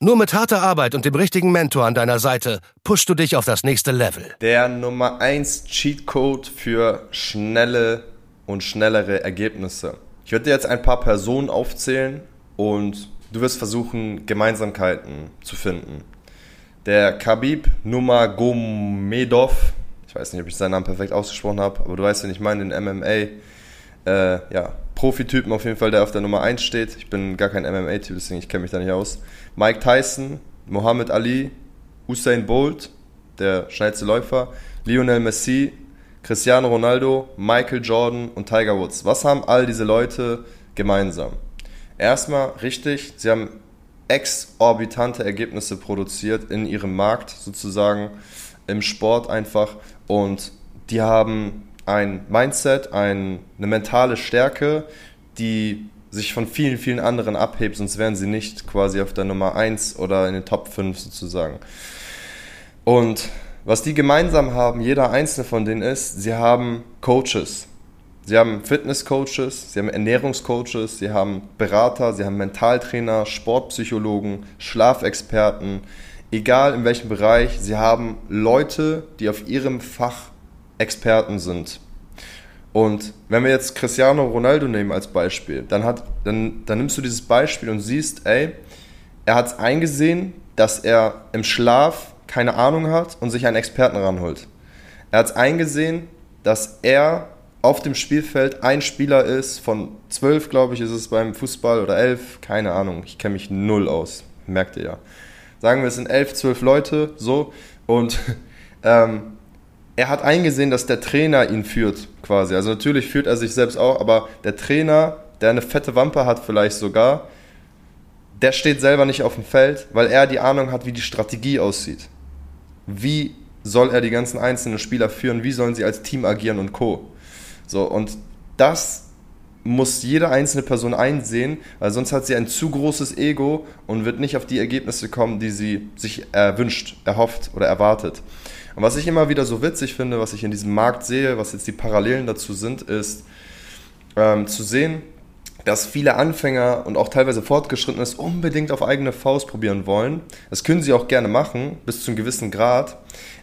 Nur mit harter Arbeit und dem richtigen Mentor an deiner Seite pushst du dich auf das nächste Level. Der Nummer 1 Cheatcode für schnelle und schnellere Ergebnisse. Ich würde dir jetzt ein paar Personen aufzählen und du wirst versuchen, Gemeinsamkeiten zu finden. Der Khabib Nurmagomedov, ich weiß nicht, ob ich seinen Namen perfekt ausgesprochen habe, aber du weißt, wen ich meine, den MMA, äh, ja, Profitypen auf jeden Fall, der auf der Nummer 1 steht. Ich bin gar kein MMA-Typ, deswegen ich kenne mich da nicht aus. Mike Tyson, Muhammad Ali, Usain Bolt, der schnellste Läufer, Lionel Messi, Cristiano Ronaldo, Michael Jordan und Tiger Woods. Was haben all diese Leute gemeinsam? Erstmal richtig, sie haben exorbitante Ergebnisse produziert in ihrem Markt sozusagen, im Sport einfach und die haben ein Mindset, ein, eine mentale Stärke, die sich von vielen, vielen anderen abhebt, sonst wären sie nicht quasi auf der Nummer 1 oder in den Top 5 sozusagen. Und was die gemeinsam haben, jeder einzelne von denen ist, sie haben Coaches. Sie haben Fitnesscoaches, sie haben Ernährungscoaches, sie haben Berater, sie haben Mentaltrainer, Sportpsychologen, Schlafexperten, egal in welchem Bereich, sie haben Leute, die auf ihrem Fach Experten sind. Und wenn wir jetzt Cristiano Ronaldo nehmen als Beispiel, dann, hat, dann, dann nimmst du dieses Beispiel und siehst, ey, er hat es eingesehen, dass er im Schlaf keine Ahnung hat und sich einen Experten ranholt. Er hat es eingesehen, dass er auf dem Spielfeld ein Spieler ist, von zwölf, glaube ich, ist es beim Fußball oder elf, keine Ahnung, ich kenne mich null aus, merkt ihr ja. Sagen wir, es sind elf, zwölf Leute, so, und ähm, er hat eingesehen, dass der Trainer ihn führt, quasi. Also natürlich führt er sich selbst auch, aber der Trainer, der eine fette Wampe hat vielleicht sogar, der steht selber nicht auf dem Feld, weil er die Ahnung hat, wie die Strategie aussieht. Wie soll er die ganzen einzelnen Spieler führen? Wie sollen sie als Team agieren und Co. So, und das muss jede einzelne Person einsehen, weil sonst hat sie ein zu großes Ego und wird nicht auf die Ergebnisse kommen, die sie sich erwünscht, erhofft oder erwartet. Und was ich immer wieder so witzig finde, was ich in diesem Markt sehe, was jetzt die Parallelen dazu sind, ist ähm, zu sehen, dass viele Anfänger und auch teilweise Fortgeschrittene es unbedingt auf eigene Faust probieren wollen. Das können sie auch gerne machen, bis zu einem gewissen Grad.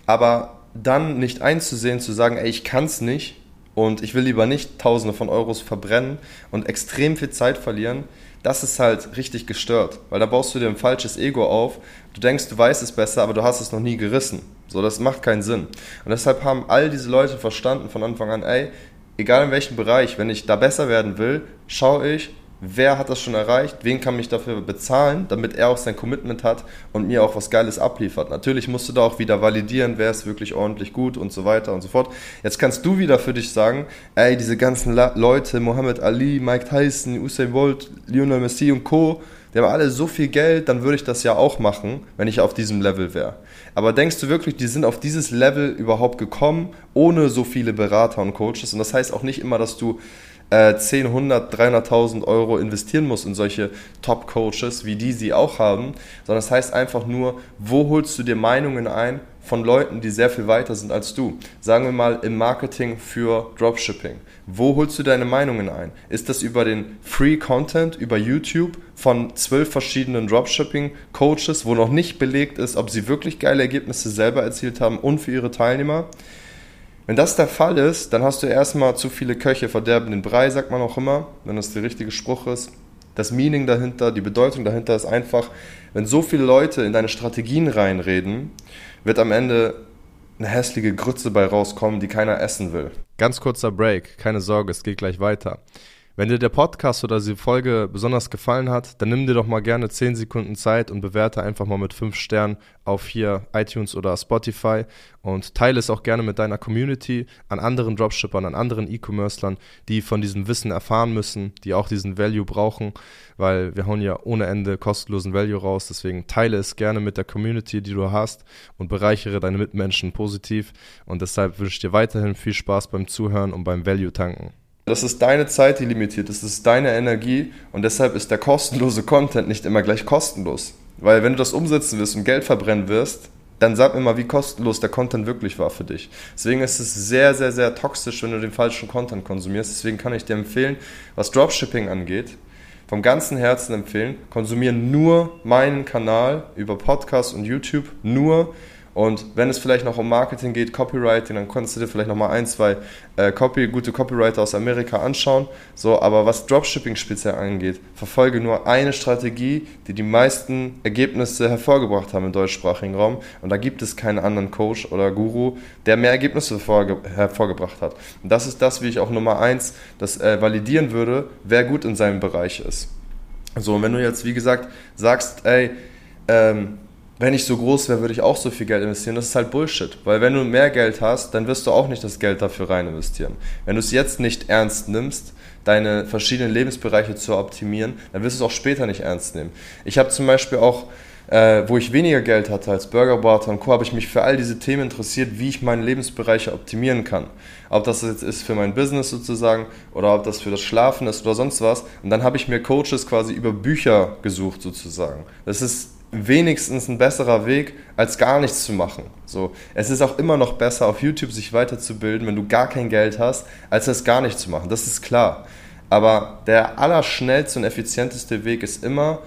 Aber dann nicht einzusehen, zu sagen, ey, ich kann es nicht und ich will lieber nicht Tausende von Euros verbrennen und extrem viel Zeit verlieren, das ist halt richtig gestört, weil da baust du dir ein falsches Ego auf. Du denkst, du weißt es besser, aber du hast es noch nie gerissen. So, das macht keinen Sinn. Und deshalb haben all diese Leute verstanden von Anfang an, ey, egal in welchem Bereich, wenn ich da besser werden will, schaue ich, wer hat das schon erreicht, wen kann mich dafür bezahlen, damit er auch sein Commitment hat und mir auch was Geiles abliefert. Natürlich musst du da auch wieder validieren, wer ist wirklich ordentlich gut und so weiter und so fort. Jetzt kannst du wieder für dich sagen, ey, diese ganzen Leute, Muhammad Ali, Mike Tyson, Usain Bolt, Lionel Messi und Co., die haben alle so viel Geld, dann würde ich das ja auch machen, wenn ich auf diesem Level wäre. Aber denkst du wirklich, die sind auf dieses Level überhaupt gekommen, ohne so viele Berater und Coaches? Und das heißt auch nicht immer, dass du äh, 10, 100, 300.000 Euro investieren muss in solche Top-Coaches, wie die sie auch haben, sondern es das heißt einfach nur, wo holst du dir Meinungen ein von Leuten, die sehr viel weiter sind als du. Sagen wir mal im Marketing für Dropshipping. Wo holst du deine Meinungen ein? Ist das über den Free Content, über YouTube von zwölf verschiedenen Dropshipping-Coaches, wo noch nicht belegt ist, ob sie wirklich geile Ergebnisse selber erzielt haben und für ihre Teilnehmer? Wenn das der Fall ist, dann hast du erstmal zu viele Köche verderben den Brei, sagt man auch immer, wenn das der richtige Spruch ist. Das Meaning dahinter, die Bedeutung dahinter ist einfach, wenn so viele Leute in deine Strategien reinreden, wird am Ende eine hässliche Grütze bei rauskommen, die keiner essen will. Ganz kurzer Break, keine Sorge, es geht gleich weiter. Wenn dir der Podcast oder die Folge besonders gefallen hat, dann nimm dir doch mal gerne 10 Sekunden Zeit und bewerte einfach mal mit 5 Sternen auf hier iTunes oder Spotify und teile es auch gerne mit deiner Community an anderen Dropshippern, an anderen E-Commercern, die von diesem Wissen erfahren müssen, die auch diesen Value brauchen, weil wir hauen ja ohne Ende kostenlosen Value raus. Deswegen teile es gerne mit der Community, die du hast und bereichere deine Mitmenschen positiv. Und deshalb wünsche ich dir weiterhin viel Spaß beim Zuhören und beim Value tanken. Das ist deine Zeit, die limitiert ist, das ist deine Energie und deshalb ist der kostenlose Content nicht immer gleich kostenlos. Weil wenn du das umsetzen wirst und Geld verbrennen wirst, dann sag mir mal, wie kostenlos der Content wirklich war für dich. Deswegen ist es sehr, sehr, sehr toxisch, wenn du den falschen Content konsumierst. Deswegen kann ich dir empfehlen, was Dropshipping angeht, vom ganzen Herzen empfehlen, konsumiere nur meinen Kanal über Podcast und YouTube, nur und wenn es vielleicht noch um Marketing geht, Copywriting, dann konntest du dir vielleicht noch mal ein, zwei äh, Copy, gute Copywriter aus Amerika anschauen. So, aber was Dropshipping speziell angeht, verfolge nur eine Strategie, die die meisten Ergebnisse hervorgebracht haben im deutschsprachigen Raum. Und da gibt es keinen anderen Coach oder Guru, der mehr Ergebnisse hervorgebracht hat. Und das ist das, wie ich auch Nummer eins das äh, validieren würde, wer gut in seinem Bereich ist. So, und wenn du jetzt, wie gesagt, sagst, ey, ähm, wenn ich so groß wäre, würde ich auch so viel Geld investieren. Das ist halt Bullshit. Weil wenn du mehr Geld hast, dann wirst du auch nicht das Geld dafür rein investieren. Wenn du es jetzt nicht ernst nimmst, deine verschiedenen Lebensbereiche zu optimieren, dann wirst du es auch später nicht ernst nehmen. Ich habe zum Beispiel auch, äh, wo ich weniger Geld hatte als Burgerbarter und Co., habe ich mich für all diese Themen interessiert, wie ich meine Lebensbereiche optimieren kann. Ob das jetzt ist für mein Business sozusagen oder ob das für das Schlafen ist oder sonst was. Und dann habe ich mir Coaches quasi über Bücher gesucht sozusagen. Das ist wenigstens ein besserer Weg, als gar nichts zu machen. So, es ist auch immer noch besser, auf YouTube sich weiterzubilden, wenn du gar kein Geld hast, als das gar nicht zu machen. Das ist klar. Aber der allerschnellste und effizienteste Weg ist immer,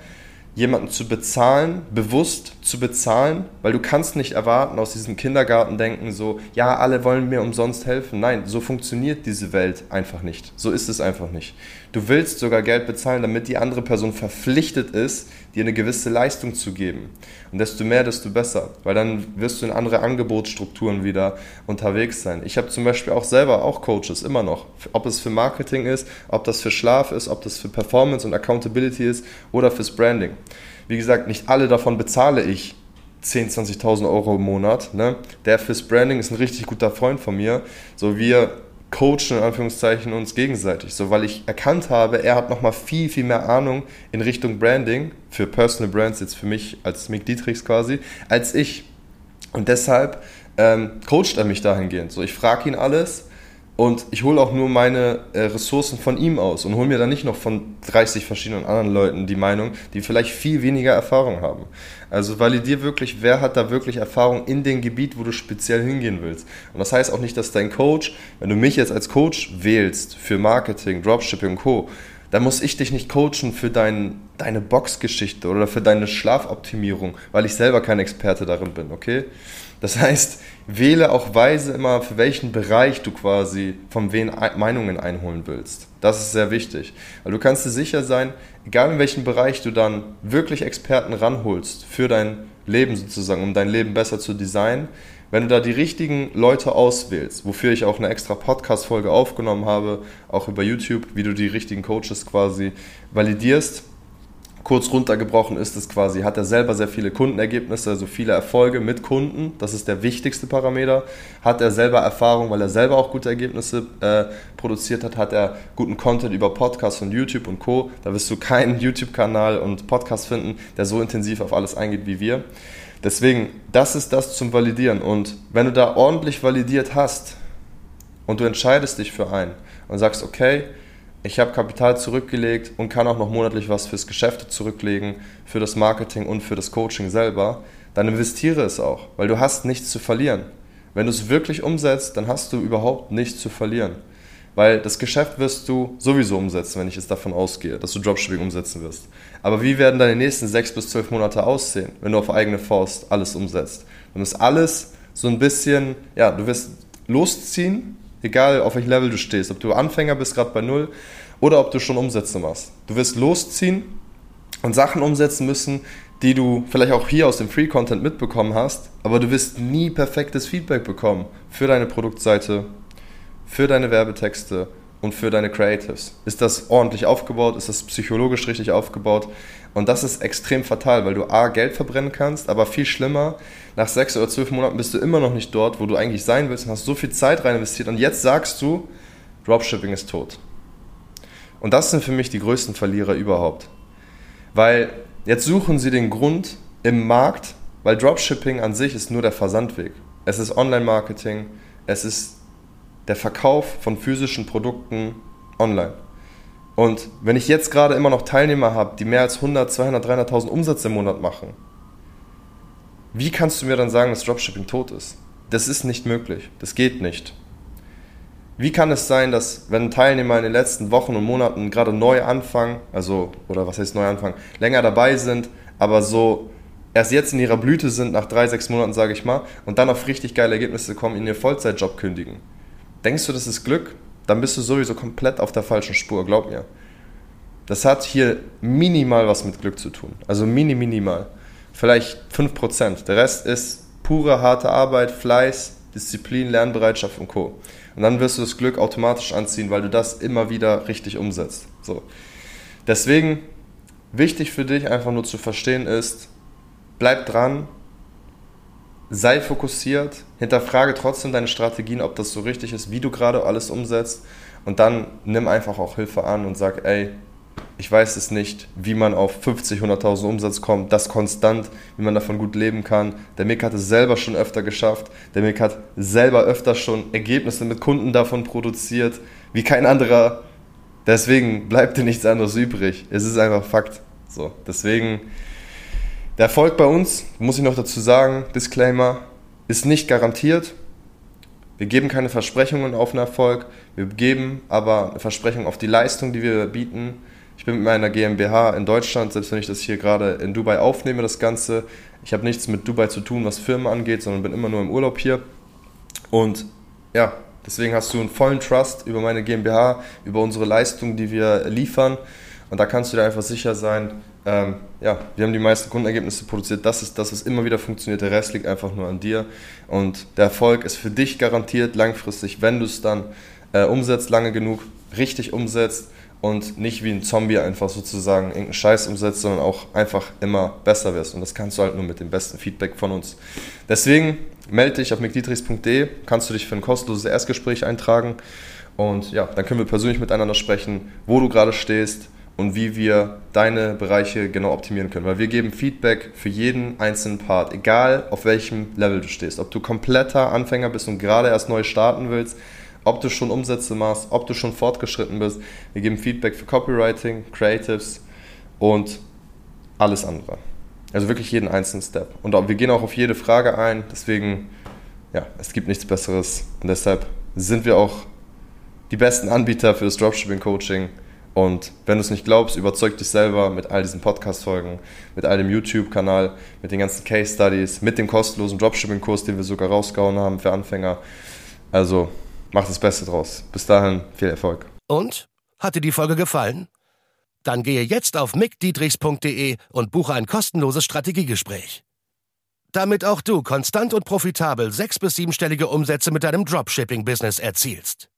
jemanden zu bezahlen, bewusst zu bezahlen, weil du kannst nicht erwarten aus diesem Kindergarten denken so, ja, alle wollen mir umsonst helfen. Nein, so funktioniert diese Welt einfach nicht. So ist es einfach nicht. Du willst sogar Geld bezahlen, damit die andere Person verpflichtet ist, dir eine gewisse Leistung zu geben. Und desto mehr, desto besser, weil dann wirst du in andere Angebotsstrukturen wieder unterwegs sein. Ich habe zum Beispiel auch selber auch Coaches, immer noch. Ob es für Marketing ist, ob das für Schlaf ist, ob das für Performance und Accountability ist oder fürs Branding. Wie gesagt, nicht alle davon bezahle ich 10.000, 20 20.000 Euro im Monat. Ne? Der fürs Branding ist ein richtig guter Freund von mir. So wir coachen in Anführungszeichen uns gegenseitig, so weil ich erkannt habe, er hat nochmal viel, viel mehr Ahnung in Richtung Branding, für Personal Brands jetzt für mich als Mick Dietrichs quasi, als ich. Und deshalb ähm, coacht er mich dahingehend. So, ich frage ihn alles und ich hole auch nur meine äh, Ressourcen von ihm aus und hole mir dann nicht noch von 30 verschiedenen anderen Leuten die Meinung, die vielleicht viel weniger Erfahrung haben. Also validier wirklich, wer hat da wirklich Erfahrung in dem Gebiet, wo du speziell hingehen willst. Und das heißt auch nicht, dass dein Coach, wenn du mich jetzt als Coach wählst für Marketing, Dropshipping und Co., dann muss ich dich nicht coachen für dein, deine Boxgeschichte oder für deine Schlafoptimierung, weil ich selber kein Experte darin bin, okay? Das heißt, wähle auch weise immer, für welchen Bereich du quasi von wen Meinungen einholen willst. Das ist sehr wichtig. Weil du kannst dir sicher sein, egal in welchem Bereich du dann wirklich Experten ranholst für dein Leben sozusagen, um dein Leben besser zu designen, wenn du da die richtigen Leute auswählst, wofür ich auch eine extra Podcast-Folge aufgenommen habe, auch über YouTube, wie du die richtigen Coaches quasi validierst, kurz runtergebrochen ist es quasi, hat er selber sehr viele Kundenergebnisse, also viele Erfolge mit Kunden, das ist der wichtigste Parameter. Hat er selber Erfahrung, weil er selber auch gute Ergebnisse äh, produziert hat, hat er guten Content über Podcasts und YouTube und Co. Da wirst du keinen YouTube-Kanal und Podcast finden, der so intensiv auf alles eingeht wie wir. Deswegen, das ist das zum Validieren. Und wenn du da ordentlich validiert hast und du entscheidest dich für einen und sagst, okay, ich habe Kapital zurückgelegt und kann auch noch monatlich was fürs Geschäft zurücklegen, für das Marketing und für das Coaching selber, dann investiere es auch, weil du hast nichts zu verlieren. Wenn du es wirklich umsetzt, dann hast du überhaupt nichts zu verlieren. Weil das Geschäft wirst du sowieso umsetzen, wenn ich jetzt davon ausgehe, dass du Dropshipping umsetzen wirst. Aber wie werden deine nächsten sechs bis zwölf Monate aussehen, wenn du auf eigene Faust alles umsetzt? Du musst alles so ein bisschen, ja, du wirst losziehen Egal auf welchem Level du stehst, ob du Anfänger bist, gerade bei Null, oder ob du schon Umsätze machst. Du wirst losziehen und Sachen umsetzen müssen, die du vielleicht auch hier aus dem Free-Content mitbekommen hast, aber du wirst nie perfektes Feedback bekommen für deine Produktseite, für deine Werbetexte und für deine Creatives? Ist das ordentlich aufgebaut? Ist das psychologisch richtig aufgebaut? Und das ist extrem fatal, weil du A, Geld verbrennen kannst, aber viel schlimmer, nach sechs oder zwölf Monaten bist du immer noch nicht dort, wo du eigentlich sein willst und hast so viel Zeit rein investiert und jetzt sagst du, Dropshipping ist tot. Und das sind für mich die größten Verlierer überhaupt. Weil jetzt suchen sie den Grund im Markt, weil Dropshipping an sich ist nur der Versandweg. Es ist Online-Marketing, es ist der Verkauf von physischen Produkten online. Und wenn ich jetzt gerade immer noch Teilnehmer habe, die mehr als 100, 200, 300.000 Umsatz im Monat machen, wie kannst du mir dann sagen, dass Dropshipping tot ist? Das ist nicht möglich. Das geht nicht. Wie kann es sein, dass wenn Teilnehmer in den letzten Wochen und Monaten gerade neu anfangen, also, oder was heißt neu anfangen, länger dabei sind, aber so erst jetzt in ihrer Blüte sind, nach drei, sechs Monaten, sage ich mal, und dann auf richtig geile Ergebnisse kommen, in ihr Vollzeitjob kündigen? Denkst du, das ist Glück? Dann bist du sowieso komplett auf der falschen Spur, glaub mir. Das hat hier minimal was mit Glück zu tun. Also mini, minimal. Vielleicht 5%. Der Rest ist pure harte Arbeit, Fleiß, Disziplin, Lernbereitschaft und Co. Und dann wirst du das Glück automatisch anziehen, weil du das immer wieder richtig umsetzt. So. Deswegen, wichtig für dich einfach nur zu verstehen ist, bleib dran, sei fokussiert, hinterfrage trotzdem deine Strategien, ob das so richtig ist, wie du gerade alles umsetzt und dann nimm einfach auch Hilfe an und sag, ey, ich weiß es nicht, wie man auf 50, 100.000 Umsatz kommt, das konstant, wie man davon gut leben kann. Der Mick hat es selber schon öfter geschafft. Der Mick hat selber öfter schon Ergebnisse mit Kunden davon produziert, wie kein anderer. Deswegen bleibt dir nichts anderes übrig. Es ist einfach Fakt. So, deswegen der Erfolg bei uns, muss ich noch dazu sagen, Disclaimer, ist nicht garantiert. Wir geben keine Versprechungen auf einen Erfolg, wir geben aber eine Versprechung auf die Leistung, die wir bieten. Ich bin mit meiner GmbH in Deutschland, selbst wenn ich das hier gerade in Dubai aufnehme, das Ganze. Ich habe nichts mit Dubai zu tun, was Firmen angeht, sondern bin immer nur im Urlaub hier. Und ja, deswegen hast du einen vollen Trust über meine GmbH, über unsere Leistung, die wir liefern. Und da kannst du dir einfach sicher sein, ähm, ja, wir haben die meisten Kundenergebnisse produziert. Das ist das, was immer wieder funktioniert. Der Rest liegt einfach nur an dir. Und der Erfolg ist für dich garantiert langfristig, wenn du es dann äh, umsetzt, lange genug, richtig umsetzt und nicht wie ein Zombie einfach sozusagen irgendeinen Scheiß umsetzt, sondern auch einfach immer besser wirst. Und das kannst du halt nur mit dem besten Feedback von uns. Deswegen melde dich auf mcdietrichs.de, kannst du dich für ein kostenloses Erstgespräch eintragen. Und ja, dann können wir persönlich miteinander sprechen, wo du gerade stehst, und wie wir deine Bereiche genau optimieren können. Weil wir geben Feedback für jeden einzelnen Part, egal auf welchem Level du stehst. Ob du kompletter Anfänger bist und gerade erst neu starten willst, ob du schon Umsätze machst, ob du schon fortgeschritten bist. Wir geben Feedback für Copywriting, Creatives und alles andere. Also wirklich jeden einzelnen Step. Und wir gehen auch auf jede Frage ein. Deswegen, ja, es gibt nichts Besseres. Und deshalb sind wir auch die besten Anbieter für das Dropshipping-Coaching und wenn du es nicht glaubst, überzeug dich selber mit all diesen Podcast-Folgen, mit all dem YouTube-Kanal, mit den ganzen Case-Studies, mit dem kostenlosen Dropshipping-Kurs, den wir sogar rausgehauen haben für Anfänger. Also mach das Beste draus. Bis dahin viel Erfolg. Und? Hat dir die Folge gefallen? Dann gehe jetzt auf mickdietrichs.de und buche ein kostenloses Strategiegespräch. Damit auch du konstant und profitabel sechs- bis siebenstellige Umsätze mit deinem Dropshipping-Business erzielst.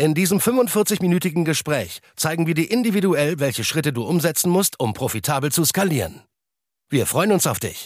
In diesem 45-minütigen Gespräch zeigen wir dir individuell, welche Schritte du umsetzen musst, um profitabel zu skalieren. Wir freuen uns auf dich.